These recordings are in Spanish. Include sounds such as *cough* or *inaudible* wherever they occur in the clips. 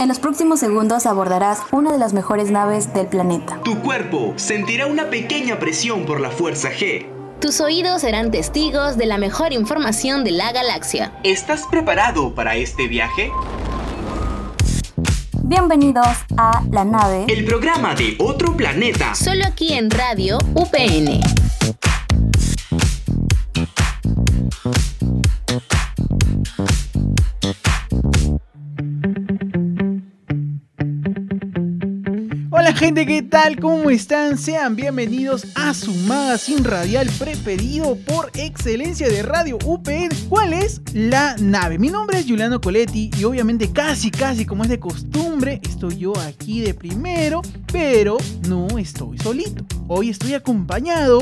En los próximos segundos abordarás una de las mejores naves del planeta. Tu cuerpo sentirá una pequeña presión por la fuerza G. Tus oídos serán testigos de la mejor información de la galaxia. ¿Estás preparado para este viaje? Bienvenidos a La Nave, el programa de otro planeta. Solo aquí en Radio UPN. Gente, ¿qué tal? ¿Cómo están? Sean bienvenidos a su magazine radial preferido por excelencia de Radio UPN. ¿Cuál es? La nave. Mi nombre es Juliano Coletti y obviamente casi, casi como es de costumbre, estoy yo aquí de primero, pero no estoy solito. Hoy estoy acompañado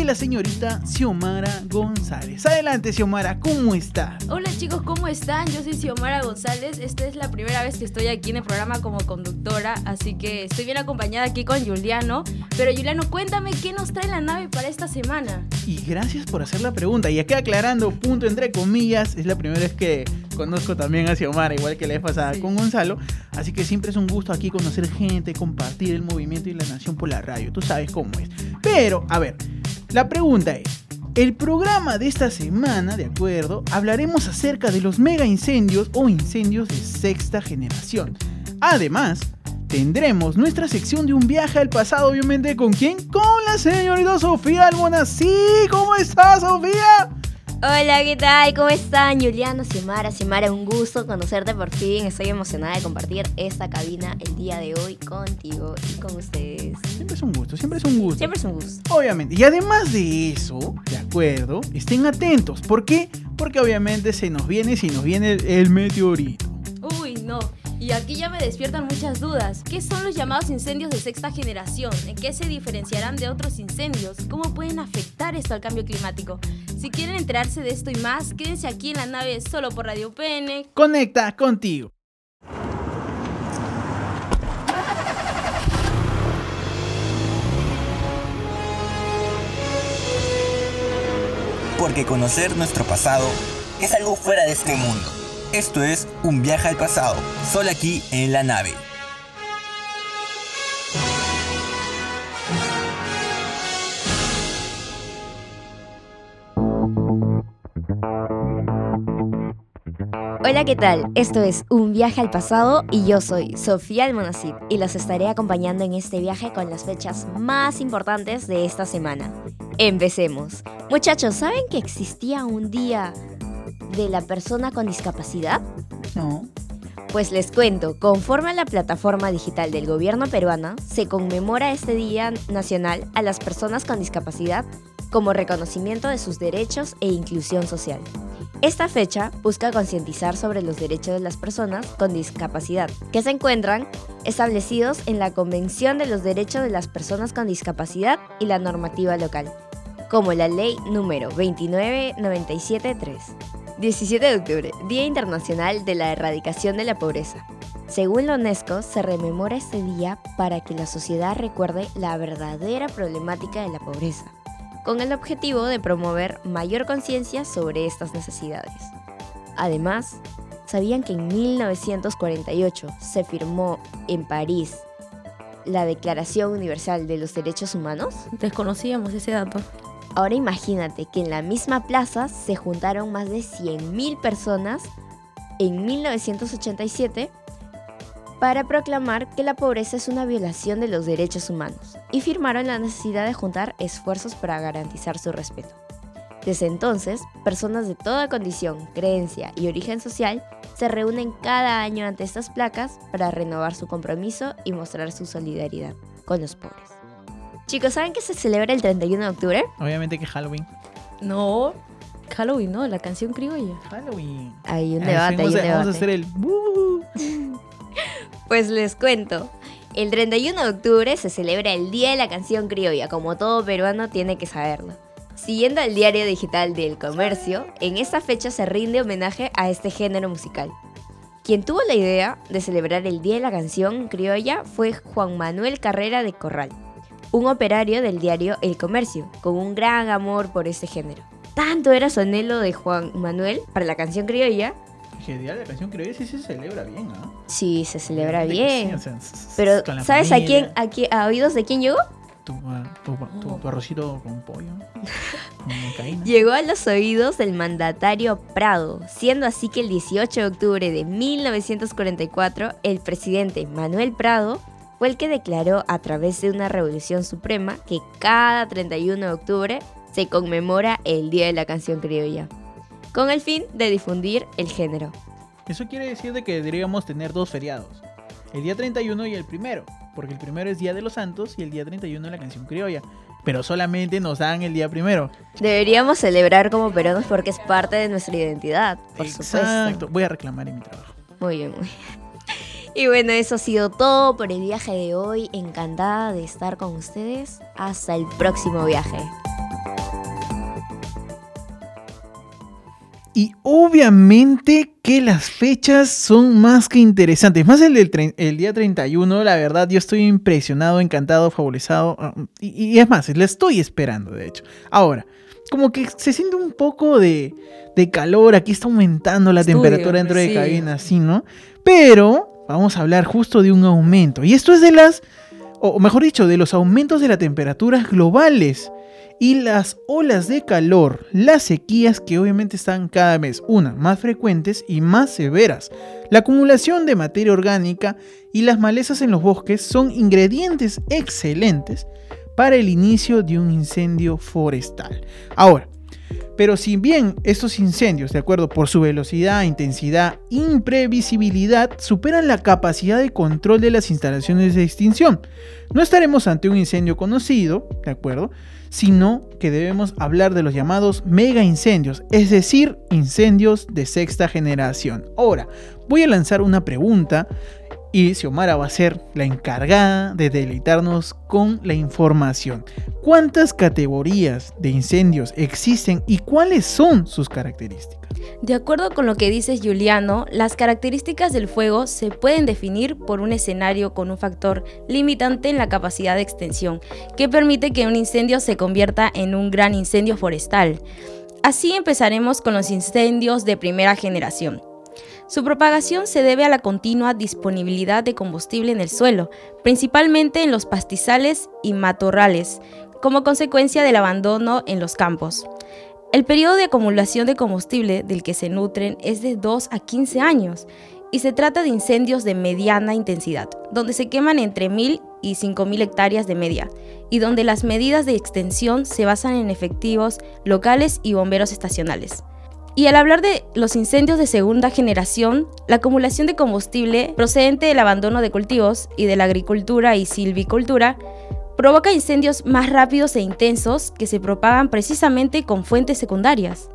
de la señorita Xiomara González. Adelante, Xiomara, ¿cómo estás? Hola chicos, ¿cómo están? Yo soy Xiomara González. Esta es la primera vez que estoy aquí en el programa como conductora, así que estoy bien acompañada aquí con Juliano. Pero Juliano, cuéntame qué nos trae la nave para esta semana. Y gracias por hacer la pregunta. Y aquí aclarando, punto entre comillas, es la primera vez que conozco también a Xiomara, igual que la vez pasada con Gonzalo. Así que siempre es un gusto aquí conocer gente, compartir el movimiento y la nación por la radio. Tú sabes cómo es. Pero, a ver, la pregunta es, el programa de esta semana, de acuerdo, hablaremos acerca de los mega incendios o incendios de sexta generación. Además, tendremos nuestra sección de un viaje al pasado, obviamente, ¿con quién? Con la señorita Sofía Almona. Sí, ¿cómo estás, Sofía? Hola, ¿qué tal? ¿Cómo están? Juliano, Xiomara, Xiomara, un gusto conocerte por fin. Estoy emocionada de compartir esta cabina el día de hoy contigo y con ustedes. Siempre es un gusto, siempre es un gusto. Siempre es un gusto. Obviamente. Y además de eso, de acuerdo, estén atentos. ¿Por qué? Porque obviamente se nos viene, si nos viene el, el meteorito. Uy, no. Y aquí ya me despiertan muchas dudas. ¿Qué son los llamados incendios de sexta generación? ¿En qué se diferenciarán de otros incendios? ¿Cómo pueden afectar esto al cambio climático? Si quieren enterarse de esto y más, quédense aquí en la nave solo por Radio PN. Conecta contigo. Porque conocer nuestro pasado es algo fuera de este mundo. Esto es un viaje al pasado, solo aquí en la nave. Hola, ¿qué tal? Esto es Un viaje al pasado y yo soy Sofía Almonacid y los estaré acompañando en este viaje con las fechas más importantes de esta semana. Empecemos. Muchachos, ¿saben que existía un día de la persona con discapacidad? No. Pues les cuento, conforme a la plataforma digital del gobierno peruano, se conmemora este Día Nacional a las Personas con Discapacidad como reconocimiento de sus derechos e inclusión social. Esta fecha busca concientizar sobre los derechos de las personas con discapacidad, que se encuentran establecidos en la Convención de los Derechos de las Personas con Discapacidad y la normativa local, como la Ley número 29973. 17 de octubre, Día Internacional de la Erradicación de la Pobreza. Según la UNESCO, se rememora este día para que la sociedad recuerde la verdadera problemática de la pobreza, con el objetivo de promover mayor conciencia sobre estas necesidades. Además, ¿sabían que en 1948 se firmó en París la Declaración Universal de los Derechos Humanos? Desconocíamos ese dato. Ahora imagínate que en la misma plaza se juntaron más de 100.000 personas en 1987 para proclamar que la pobreza es una violación de los derechos humanos y firmaron la necesidad de juntar esfuerzos para garantizar su respeto. Desde entonces, personas de toda condición, creencia y origen social se reúnen cada año ante estas placas para renovar su compromiso y mostrar su solidaridad con los pobres. Chicos, ¿saben que se celebra el 31 de octubre? Obviamente que Halloween. No, Halloween, no, la canción criolla. Halloween. Hay un debate, sí, hay un vamos, a, vamos a debate. hacer el... *laughs* Pues les cuento. El 31 de octubre se celebra el Día de la Canción Criolla, como todo peruano tiene que saberlo. Siguiendo el diario digital del comercio, en esta fecha se rinde homenaje a este género musical. Quien tuvo la idea de celebrar el Día de la Canción Criolla fue Juan Manuel Carrera de Corral, un operario del diario El Comercio, con un gran amor por este género. Tanto era su anhelo de Juan Manuel para la canción criolla general la canción que sí se celebra bien, ¿ah? Sí, se celebra bien. sí, o sea, s- s- Pero, ¿sabes a quién, a quién, a oídos de quién llegó? Tu, ah, tu- tu- tu arrocito con pollo, *laughs* con. Llegó a los oídos del mandatario Prado, siendo así que el 18 de octubre de 1944 el presidente Manuel Prado fue el que declaró a través de una revolución suprema que cada 31 de octubre se conmemora el Día de la Canción Criolla, con el fin de difundir el género. Eso quiere decir de que deberíamos tener dos feriados. El día 31 y el primero. Porque el primero es Día de los Santos y el día 31 la canción criolla. Pero solamente nos dan el día primero. Deberíamos celebrar como peruanos porque es parte de nuestra identidad, por supuesto. Exacto. Voy a reclamar en mi trabajo. Muy bien, muy bien. Y bueno, eso ha sido todo por el viaje de hoy. Encantada de estar con ustedes. Hasta el próximo viaje. Y obviamente que las fechas son más que interesantes. Más el del el día 31, la verdad, yo estoy impresionado, encantado, favorizado. Y, y es más, le estoy esperando, de hecho. Ahora, como que se siente un poco de, de calor. Aquí está aumentando la Estudio, temperatura dentro de sí. cabina, así, ¿no? Pero vamos a hablar justo de un aumento. Y esto es de las, o mejor dicho, de los aumentos de las temperaturas globales y las olas de calor, las sequías que obviamente están cada vez, una, más frecuentes y más severas. La acumulación de materia orgánica y las malezas en los bosques son ingredientes excelentes para el inicio de un incendio forestal. Ahora, pero si bien estos incendios, de acuerdo por su velocidad, intensidad, imprevisibilidad, superan la capacidad de control de las instalaciones de extinción, no estaremos ante un incendio conocido, ¿de acuerdo? Sino que debemos hablar de los llamados mega incendios, es decir, incendios de sexta generación. Ahora, voy a lanzar una pregunta y Xiomara va a ser la encargada de deleitarnos con la información. ¿Cuántas categorías de incendios existen y cuáles son sus características? De acuerdo con lo que dices Juliano, las características del fuego se pueden definir por un escenario con un factor limitante en la capacidad de extensión, que permite que un incendio se convierta en un gran incendio forestal. Así empezaremos con los incendios de primera generación. Su propagación se debe a la continua disponibilidad de combustible en el suelo, principalmente en los pastizales y matorrales, como consecuencia del abandono en los campos. El periodo de acumulación de combustible del que se nutren es de 2 a 15 años y se trata de incendios de mediana intensidad, donde se queman entre 1.000 y 5.000 hectáreas de media, y donde las medidas de extensión se basan en efectivos locales y bomberos estacionales. Y al hablar de los incendios de segunda generación, la acumulación de combustible procedente del abandono de cultivos y de la agricultura y silvicultura provoca incendios más rápidos e intensos que se propagan precisamente con fuentes secundarias.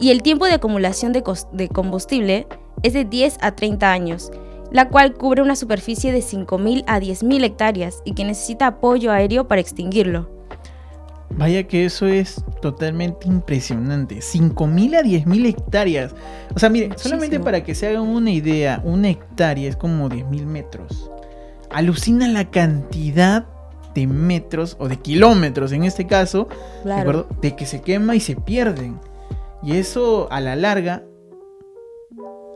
Y el tiempo de acumulación de, combustible es de 10 a 30 años, la cual cubre una superficie de 5.000 a 10.000 hectáreas y que necesita apoyo aéreo para extinguirlo. Vaya que eso es totalmente impresionante. 5.000 a 10.000 hectáreas. O sea, mire, solamente para que se hagan una idea, una hectárea es como 10.000 metros. Alucina la cantidad de metros o de kilómetros en este caso, ¿de acuerdo? De que se quema y se pierden. Y eso a la larga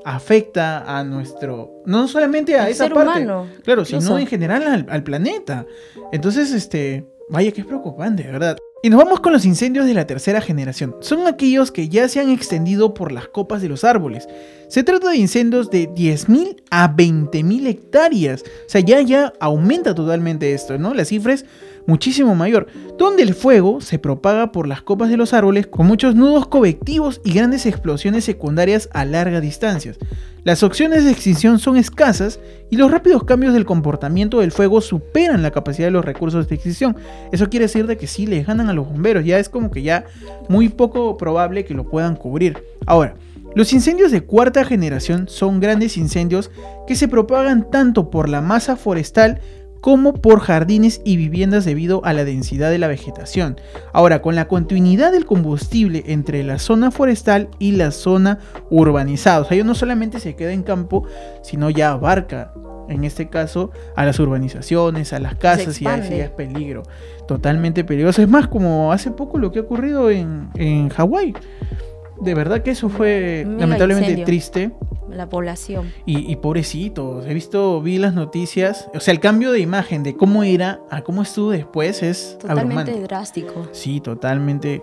afecta a nuestro, no solamente a Al esa ser parte, humano, claro, sino incluso. en general al, al planeta. Entonces, este, vaya que es preocupante, ¿verdad? Y nos vamos con los incendios de la tercera generación. Son aquellos que ya se han extendido por las copas de los árboles. Se trata de incendios de 10.000 a 20.000 hectáreas. O sea, ya, ya aumenta totalmente esto, ¿no? La cifra es muchísimo mayor. Donde el fuego se propaga por las copas de los árboles con muchos nudos convectivos y grandes explosiones secundarias a largas distancias. Las opciones de extinción son escasas y los rápidos cambios del comportamiento del fuego superan la capacidad de los recursos de extinción. Eso quiere decir de que sí les ganan a los bomberos, ya es como que ya muy poco probable que lo puedan cubrir. Ahora, los incendios de cuarta generación son grandes incendios que se propagan tanto por la masa forestal como por jardines y viviendas debido a la densidad de la vegetación. Ahora, con la continuidad del combustible entre la zona forestal y la zona urbanizada, o sea, ello no solamente se queda en campo, sino ya abarca, en este caso, a las urbanizaciones, a las casas y ahí sí es peligro, totalmente peligroso. Es más, como hace poco lo que ha ocurrido en, en Hawái. De verdad que eso fue lamentablemente incendio. triste. La población. Y, y pobrecitos, he visto, vi las noticias, o sea, el cambio de imagen de cómo era a cómo estuvo después es Totalmente abrumante. drástico. Sí, totalmente.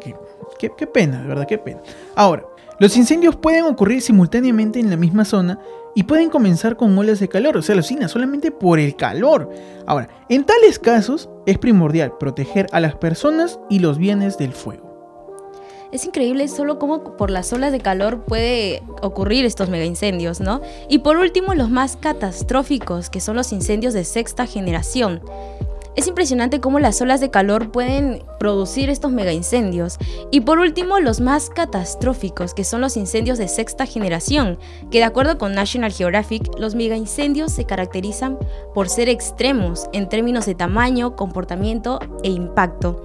Qué, qué- qué pena, de verdad, qué pena. Ahora, los incendios pueden ocurrir simultáneamente en la misma zona y pueden comenzar con olas de calor, o sea, alucina, solamente por el calor. Ahora, en tales casos es primordial proteger a las personas y los bienes del fuego. Es increíble solo cómo por las olas de calor puede ocurrir estos mega incendios, ¿no? Y por último, los más catastróficos, que son los incendios de sexta generación. Es impresionante cómo las olas de calor pueden producir estos mega incendios. Y por último, los más catastróficos, que son los incendios de sexta generación, que de acuerdo con National Geographic, los mega incendios se caracterizan por ser extremos en términos de tamaño, comportamiento e impacto.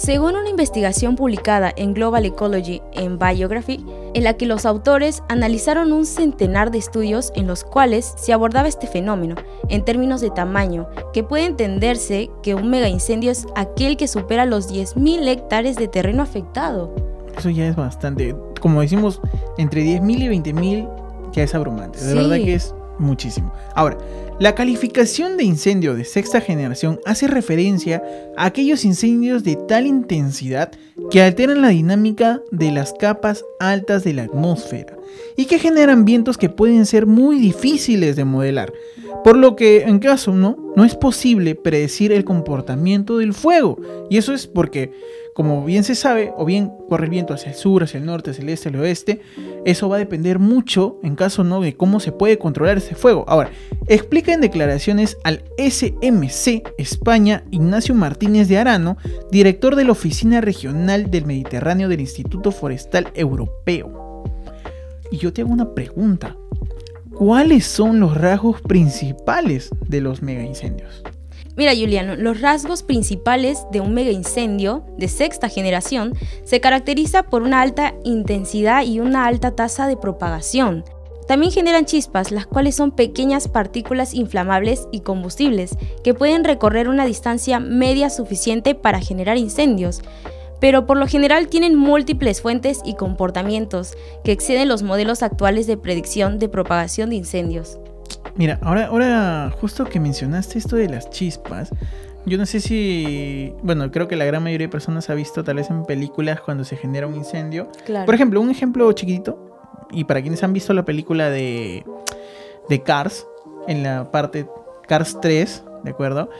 Según una investigación publicada en Global Ecology en Biography, en la que los autores analizaron un centenar de estudios en los cuales se abordaba este fenómeno en términos de tamaño, que puede entenderse que un mega incendio es aquel que supera los 10.000 hectáreas de terreno afectado. Eso ya es bastante, como decimos, entre 10.000 y 20.000 ya es abrumante. De Sí. verdad que es muchísimo. Ahora, la calificación de incendio de sexta generación hace referencia a aquellos incendios de tal intensidad que alteran la dinámica de las capas altas de la atmósfera y que generan vientos que pueden ser muy difíciles de modelar. Por lo que en caso no, no es posible predecir el comportamiento del fuego. Y eso es porque, como bien se sabe, o bien corre el viento hacia el sur, hacia el norte, hacia el este, el oeste, eso va a depender mucho, en caso no, de cómo se puede controlar ese fuego. Ahora, explica en declaraciones al SMC España Ignacio Martínez de Arano, director de la Oficina Regional del Mediterráneo del Instituto Forestal Europeo. Y yo te hago una pregunta. ¿Cuáles son los rasgos principales de los mega incendios? Mira, Juliano, los rasgos principales de un mega incendio de sexta generación se caracteriza por una alta intensidad y una alta tasa de propagación. También generan chispas, las cuales son pequeñas partículas inflamables y combustibles que pueden recorrer una distancia media suficiente para generar incendios, pero por lo general tienen múltiples fuentes y comportamientos que exceden los modelos actuales de predicción de propagación de incendios. Mira, ahora, ahora justo que mencionaste esto de las chispas, yo no sé si, bueno, creo que la gran mayoría de personas ha visto tal vez en películas cuando se genera un incendio. Claro. Por ejemplo, un ejemplo chiquitito, y para quienes han visto la película de, de Cars, en la parte Cars 3, ¿de acuerdo?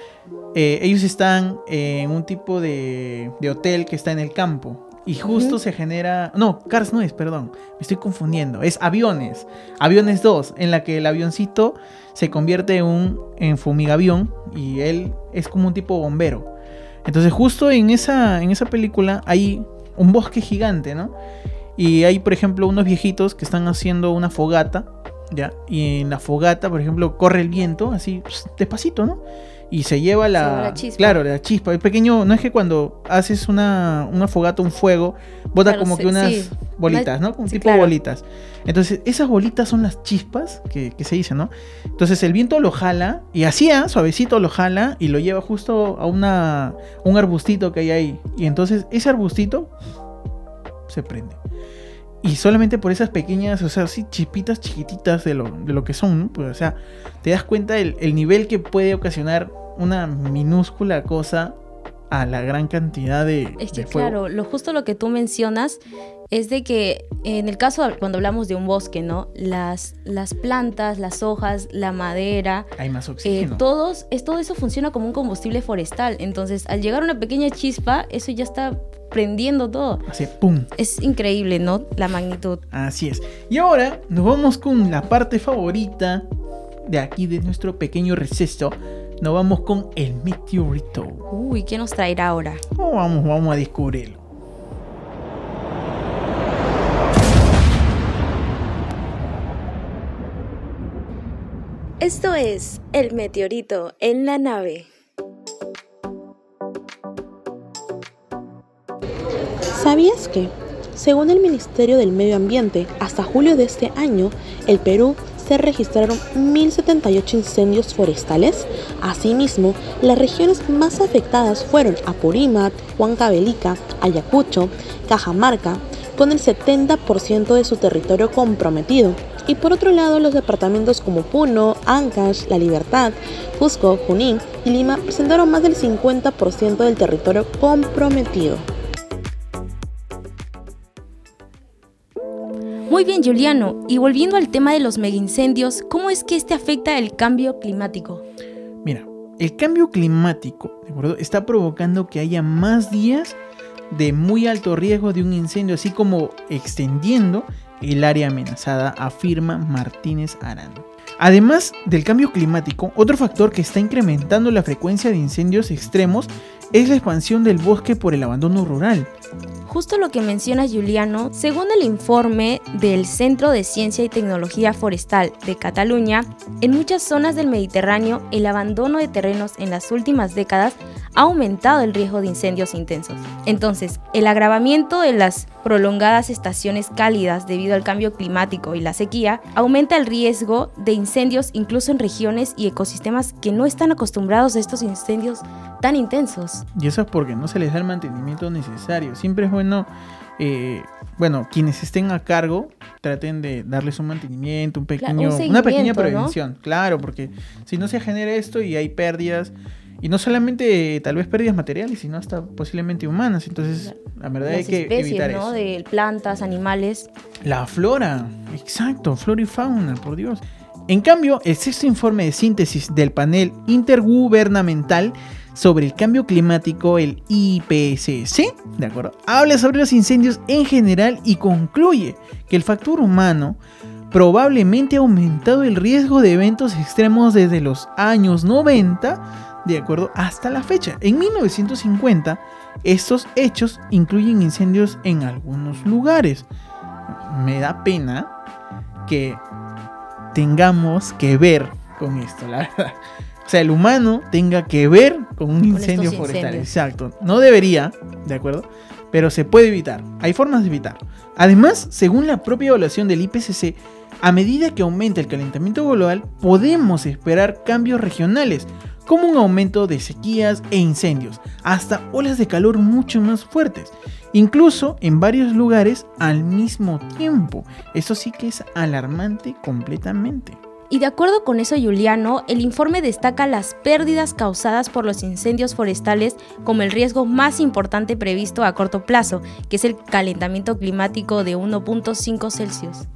Eh, ellos están en un tipo de, de hotel que está en el campo. Y justo se genera... No, Cars no es, perdón. Me estoy confundiendo. Es Aviones. Aviones 2, en la que el avioncito se convierte en un en fumigavión y él es como un tipo bombero. Entonces justo en esa, en esa película hay un bosque gigante, ¿no? Y hay, por ejemplo, unos viejitos que están haciendo una fogata, ¿ya? Y en la fogata, por ejemplo, corre el viento, así, despacito, ¿no? Y se lleva la... lleva la chispa. Claro, la chispa. El pequeño, no es que cuando haces una, una fogata, un fuego, bota Claro, como se- que unas sí. bolitas, ¿no? Un sí, tipo claro. bolitas. Entonces, esas bolitas son las chispas que, que se dicen, ¿no? Entonces, el viento lo jala y así, ¿ah? suavecito lo jala y lo lleva justo a una, un arbustito que hay ahí. Y entonces, ese arbustito se prende. Y solamente por esas pequeñas, o sea, así chispitas chiquititas de lo, de lo que son, ¿no? Pues, o sea, te das cuenta el, el nivel que puede ocasionar una minúscula cosa a la gran cantidad de, Es que de fuego. claro, lo justo lo que tú mencionas es de que en el caso cuando hablamos de un bosque, ¿no? Las, las plantas, las hojas, la madera, Hay más eh, oxígeno. todos, es, todo eso funciona como un combustible forestal. Entonces, al llegar una pequeña chispa, eso ya está prendiendo todo. Así, ¡pum! Es increíble, ¿no? La magnitud. Así es. Y ahora nos vamos con la parte favorita de aquí de nuestro pequeño receso. Nos vamos con el meteorito. Uy, ¿qué nos traerá ahora? Oh, vamos, vamos a descubrirlo. Esto es El meteorito en la nave. ¿Sabías que, según el Ministerio del Medio Ambiente, hasta julio de este año, el Perú se registraron 1.078 incendios forestales? Asimismo, las regiones más afectadas fueron Apurímac, Huancavelica, Ayacucho, Cajamarca, con el 70% de su territorio comprometido. Y por otro lado, los departamentos como Puno, Ancash, La Libertad, Cusco, Junín y Lima presentaron más del 50% del territorio comprometido. Muy bien, Juliano. Y volviendo al tema de los megaincendios, ¿cómo es que este afecta el cambio climático? Mira, el cambio climático ¿de acuerdo? está provocando que haya más días de muy alto riesgo de un incendio, así como extendiendo el área amenazada, afirma Martínez Arano. Además del cambio climático, otro factor que está incrementando la frecuencia de incendios extremos es la expansión del bosque por el abandono rural. Justo lo que menciona Juliano, según el informe del Centro de Ciencia y Tecnología Forestal de Cataluña, en muchas zonas del Mediterráneo el abandono de terrenos en las últimas décadas ha aumentado el riesgo de incendios intensos. Entonces, el agravamiento de las prolongadas estaciones cálidas debido al cambio climático y la sequía aumenta el riesgo de incendios incluso en regiones y ecosistemas que no están acostumbrados a estos incendios tan intensos. Y eso es porque no se les da el mantenimiento necesario. Siempre es bueno, eh, bueno, quienes estén a cargo traten de darles un mantenimiento, un pequeño, una pequeña prevención, claro, porque si no se genera esto y hay pérdidas y no solamente tal vez pérdidas materiales, sino hasta posiblemente humanas. Entonces, la verdad hay que especies, evitar ¿no? eso. De plantas, animales. La flora, exacto, flora y fauna, por Dios. En cambio, el sexto informe de síntesis del panel intergubernamental sobre el cambio climático, el IPCC, ¿de acuerdo? Habla sobre los incendios en general y concluye que el factor humano probablemente ha aumentado el riesgo de eventos extremos desde los años 90, de acuerdo, hasta la fecha. En 1950, estos hechos incluyen incendios en algunos lugares. Me da pena que tengamos que ver con esto, la verdad. O sea, el humano tenga que ver con un incendio forestal. incendios. Exacto. No debería, ¿de acuerdo? Pero se puede evitar. Hay formas de evitar. Además, según la propia evaluación del IPCC, a medida que aumenta el calentamiento global, podemos esperar cambios regionales, como un aumento de sequías e incendios, hasta olas de calor mucho más fuertes, incluso en varios lugares al mismo tiempo. Eso sí que es alarmante completamente. Y de acuerdo con eso, Juliano, el informe destaca las pérdidas causadas por los incendios forestales como el riesgo más importante previsto a corto plazo, que es el calentamiento climático de 1.5 Celsius.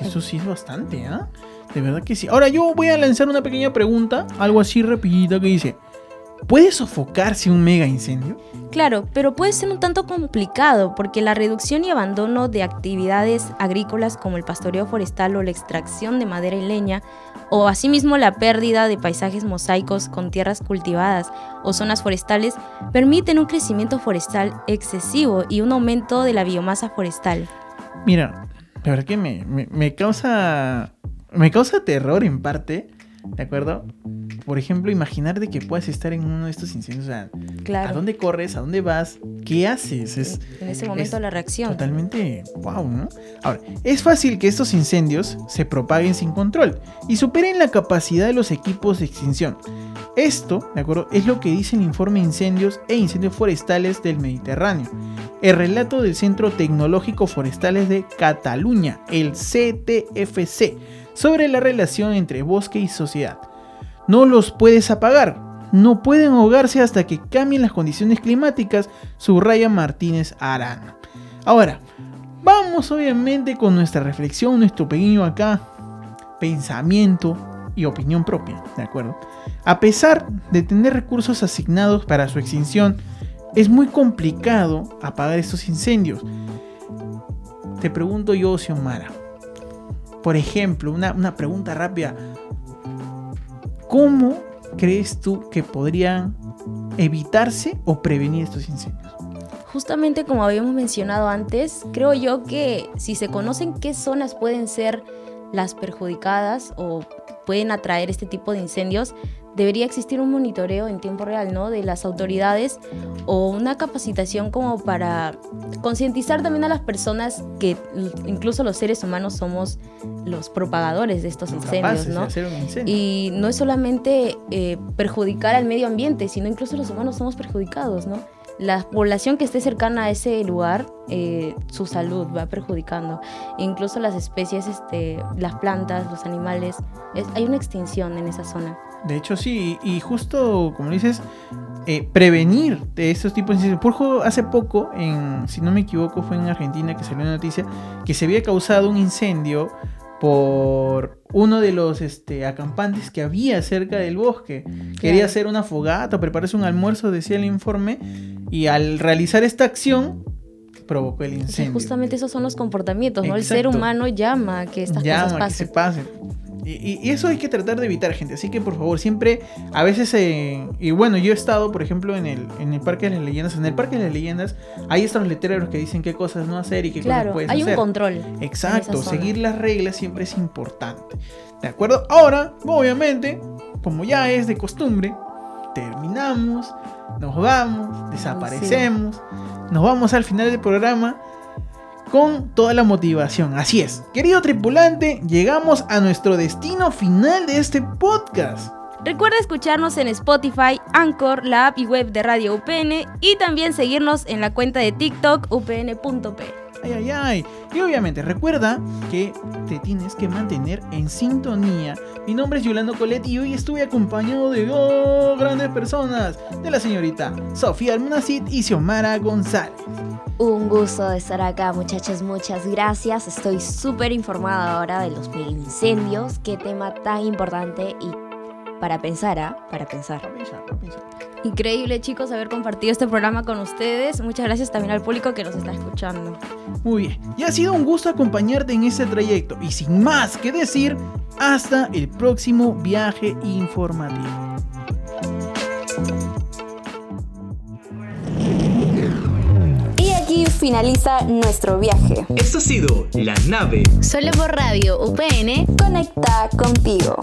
Eso sí es bastante, ¿ah? De verdad que sí. Ahora yo voy a lanzar una pequeña pregunta, algo así rapidito que dice, ¿puede sofocarse un mega incendio? Claro, pero puede ser un tanto complicado porque la reducción y abandono de actividades agrícolas como el pastoreo forestal o la extracción de madera y leña, o asimismo la pérdida de paisajes mosaicos con tierras cultivadas o zonas forestales, permiten un crecimiento forestal excesivo y un aumento de la biomasa forestal. Mira, la verdad que me, me, me causa. Me causa terror en parte. ¿De acuerdo? Por ejemplo, imaginar de que puedas estar en uno de estos incendios. O sea, Claro. ¿a dónde corres? ¿A dónde vas? ¿Qué haces? Es en ese momento es la reacción. totalmente wow, ¿no? Ahora, es fácil que estos incendios se propaguen sin control y superen la capacidad de los equipos de extinción. Esto, ¿de acuerdo? Es lo que dice el informe Incendios e Incendios Forestales del Mediterráneo. El relato del Centro Tecnológico Forestales de Cataluña, el CTFC, sobre la relación entre bosque y sociedad. No los puedes apagar, no pueden ahogarse hasta que cambien las condiciones climáticas, subraya Martínez Arana. Ahora, vamos obviamente con nuestra reflexión, nuestro pequeño acá pensamiento y opinión propia, ¿de acuerdo? A pesar de tener recursos asignados para su extinción, es muy complicado apagar estos incendios. Te pregunto yo, Xiomara. Por ejemplo, una, una pregunta rápida. ¿Cómo crees tú que podrían evitarse o prevenir estos incendios? Justamente como habíamos mencionado antes, creo yo que si se conocen qué zonas pueden ser las perjudicadas o pueden atraer este tipo de incendios, debería existir un monitoreo en tiempo real, ¿no? De las autoridades o una capacitación como para concientizar también a las personas que incluso los seres humanos somos los propagadores de estos Los incendios, ¿no? incendio. Y no es solamente eh, perjudicar al medio ambiente, sino incluso los humanos somos perjudicados, ¿no? la población que esté cercana a ese lugar, eh, su salud va perjudicando. E incluso las especies, este, las plantas, los animales, es- hay una extinción en esa zona. De hecho, sí, y justo como dices, eh, prevenir de estos tipos de incendios. Por ejemplo, hace poco, en, si no me equivoco, fue en Argentina que salió una noticia que se había causado un incendio por uno de los este, acampantes que había cerca del bosque. Quería hacer una fogata, prepararse un almuerzo, decía el informe, y al realizar esta acción provocó el incendio. justamente esos son los comportamientos, ¿no? El ser humano llama a que estas llama, cosas que se pasen. Y, y- eso hay que tratar de evitar, gente. Así que por favor, siempre, a veces, eh, y bueno, yo he estado, por ejemplo, en el, en el Parque de las Leyendas. En el Parque de las Leyendas hay estos letreros que dicen qué cosas no hacer y qué cosas Claro, puedes hay hacer. un control. Exacto, seguir las reglas siempre es importante. ¿De acuerdo? Ahora, obviamente, como ya es de costumbre, terminamos, nos vamos, desaparecemos, nos vamos al final del programa con toda la motivación. Así es, querido tripulante, llegamos a nuestro destino final de este podcast. Recuerda escucharnos en Spotify, Anchor, la app y web de Radio UPN y también seguirnos en la cuenta de TikTok upn.p. Ay, ay, ay. Y obviamente recuerda que te tienes que mantener en sintonía. Mi nombre es Yolando Colet y hoy estuve acompañado de dos grandes personas. De la señorita Sofía Almunacid y Xiomara González. Un gusto estar acá, muchachos. Muchas gracias. Estoy súper informada ahora de los incendios. Qué tema tan importante y para pensar, ¿ah? Para pensar. Pa' pensar, pa' pensar. Increíble chicos haber compartido este programa con ustedes. Muchas gracias también al público que nos está escuchando. Muy bien. Y ha sido un gusto acompañarte en este trayecto. Y sin más que decir, hasta el próximo viaje informativo. Y aquí finaliza nuestro viaje. Esto ha sido La Nave. Solo por Radio UPN Conecta contigo.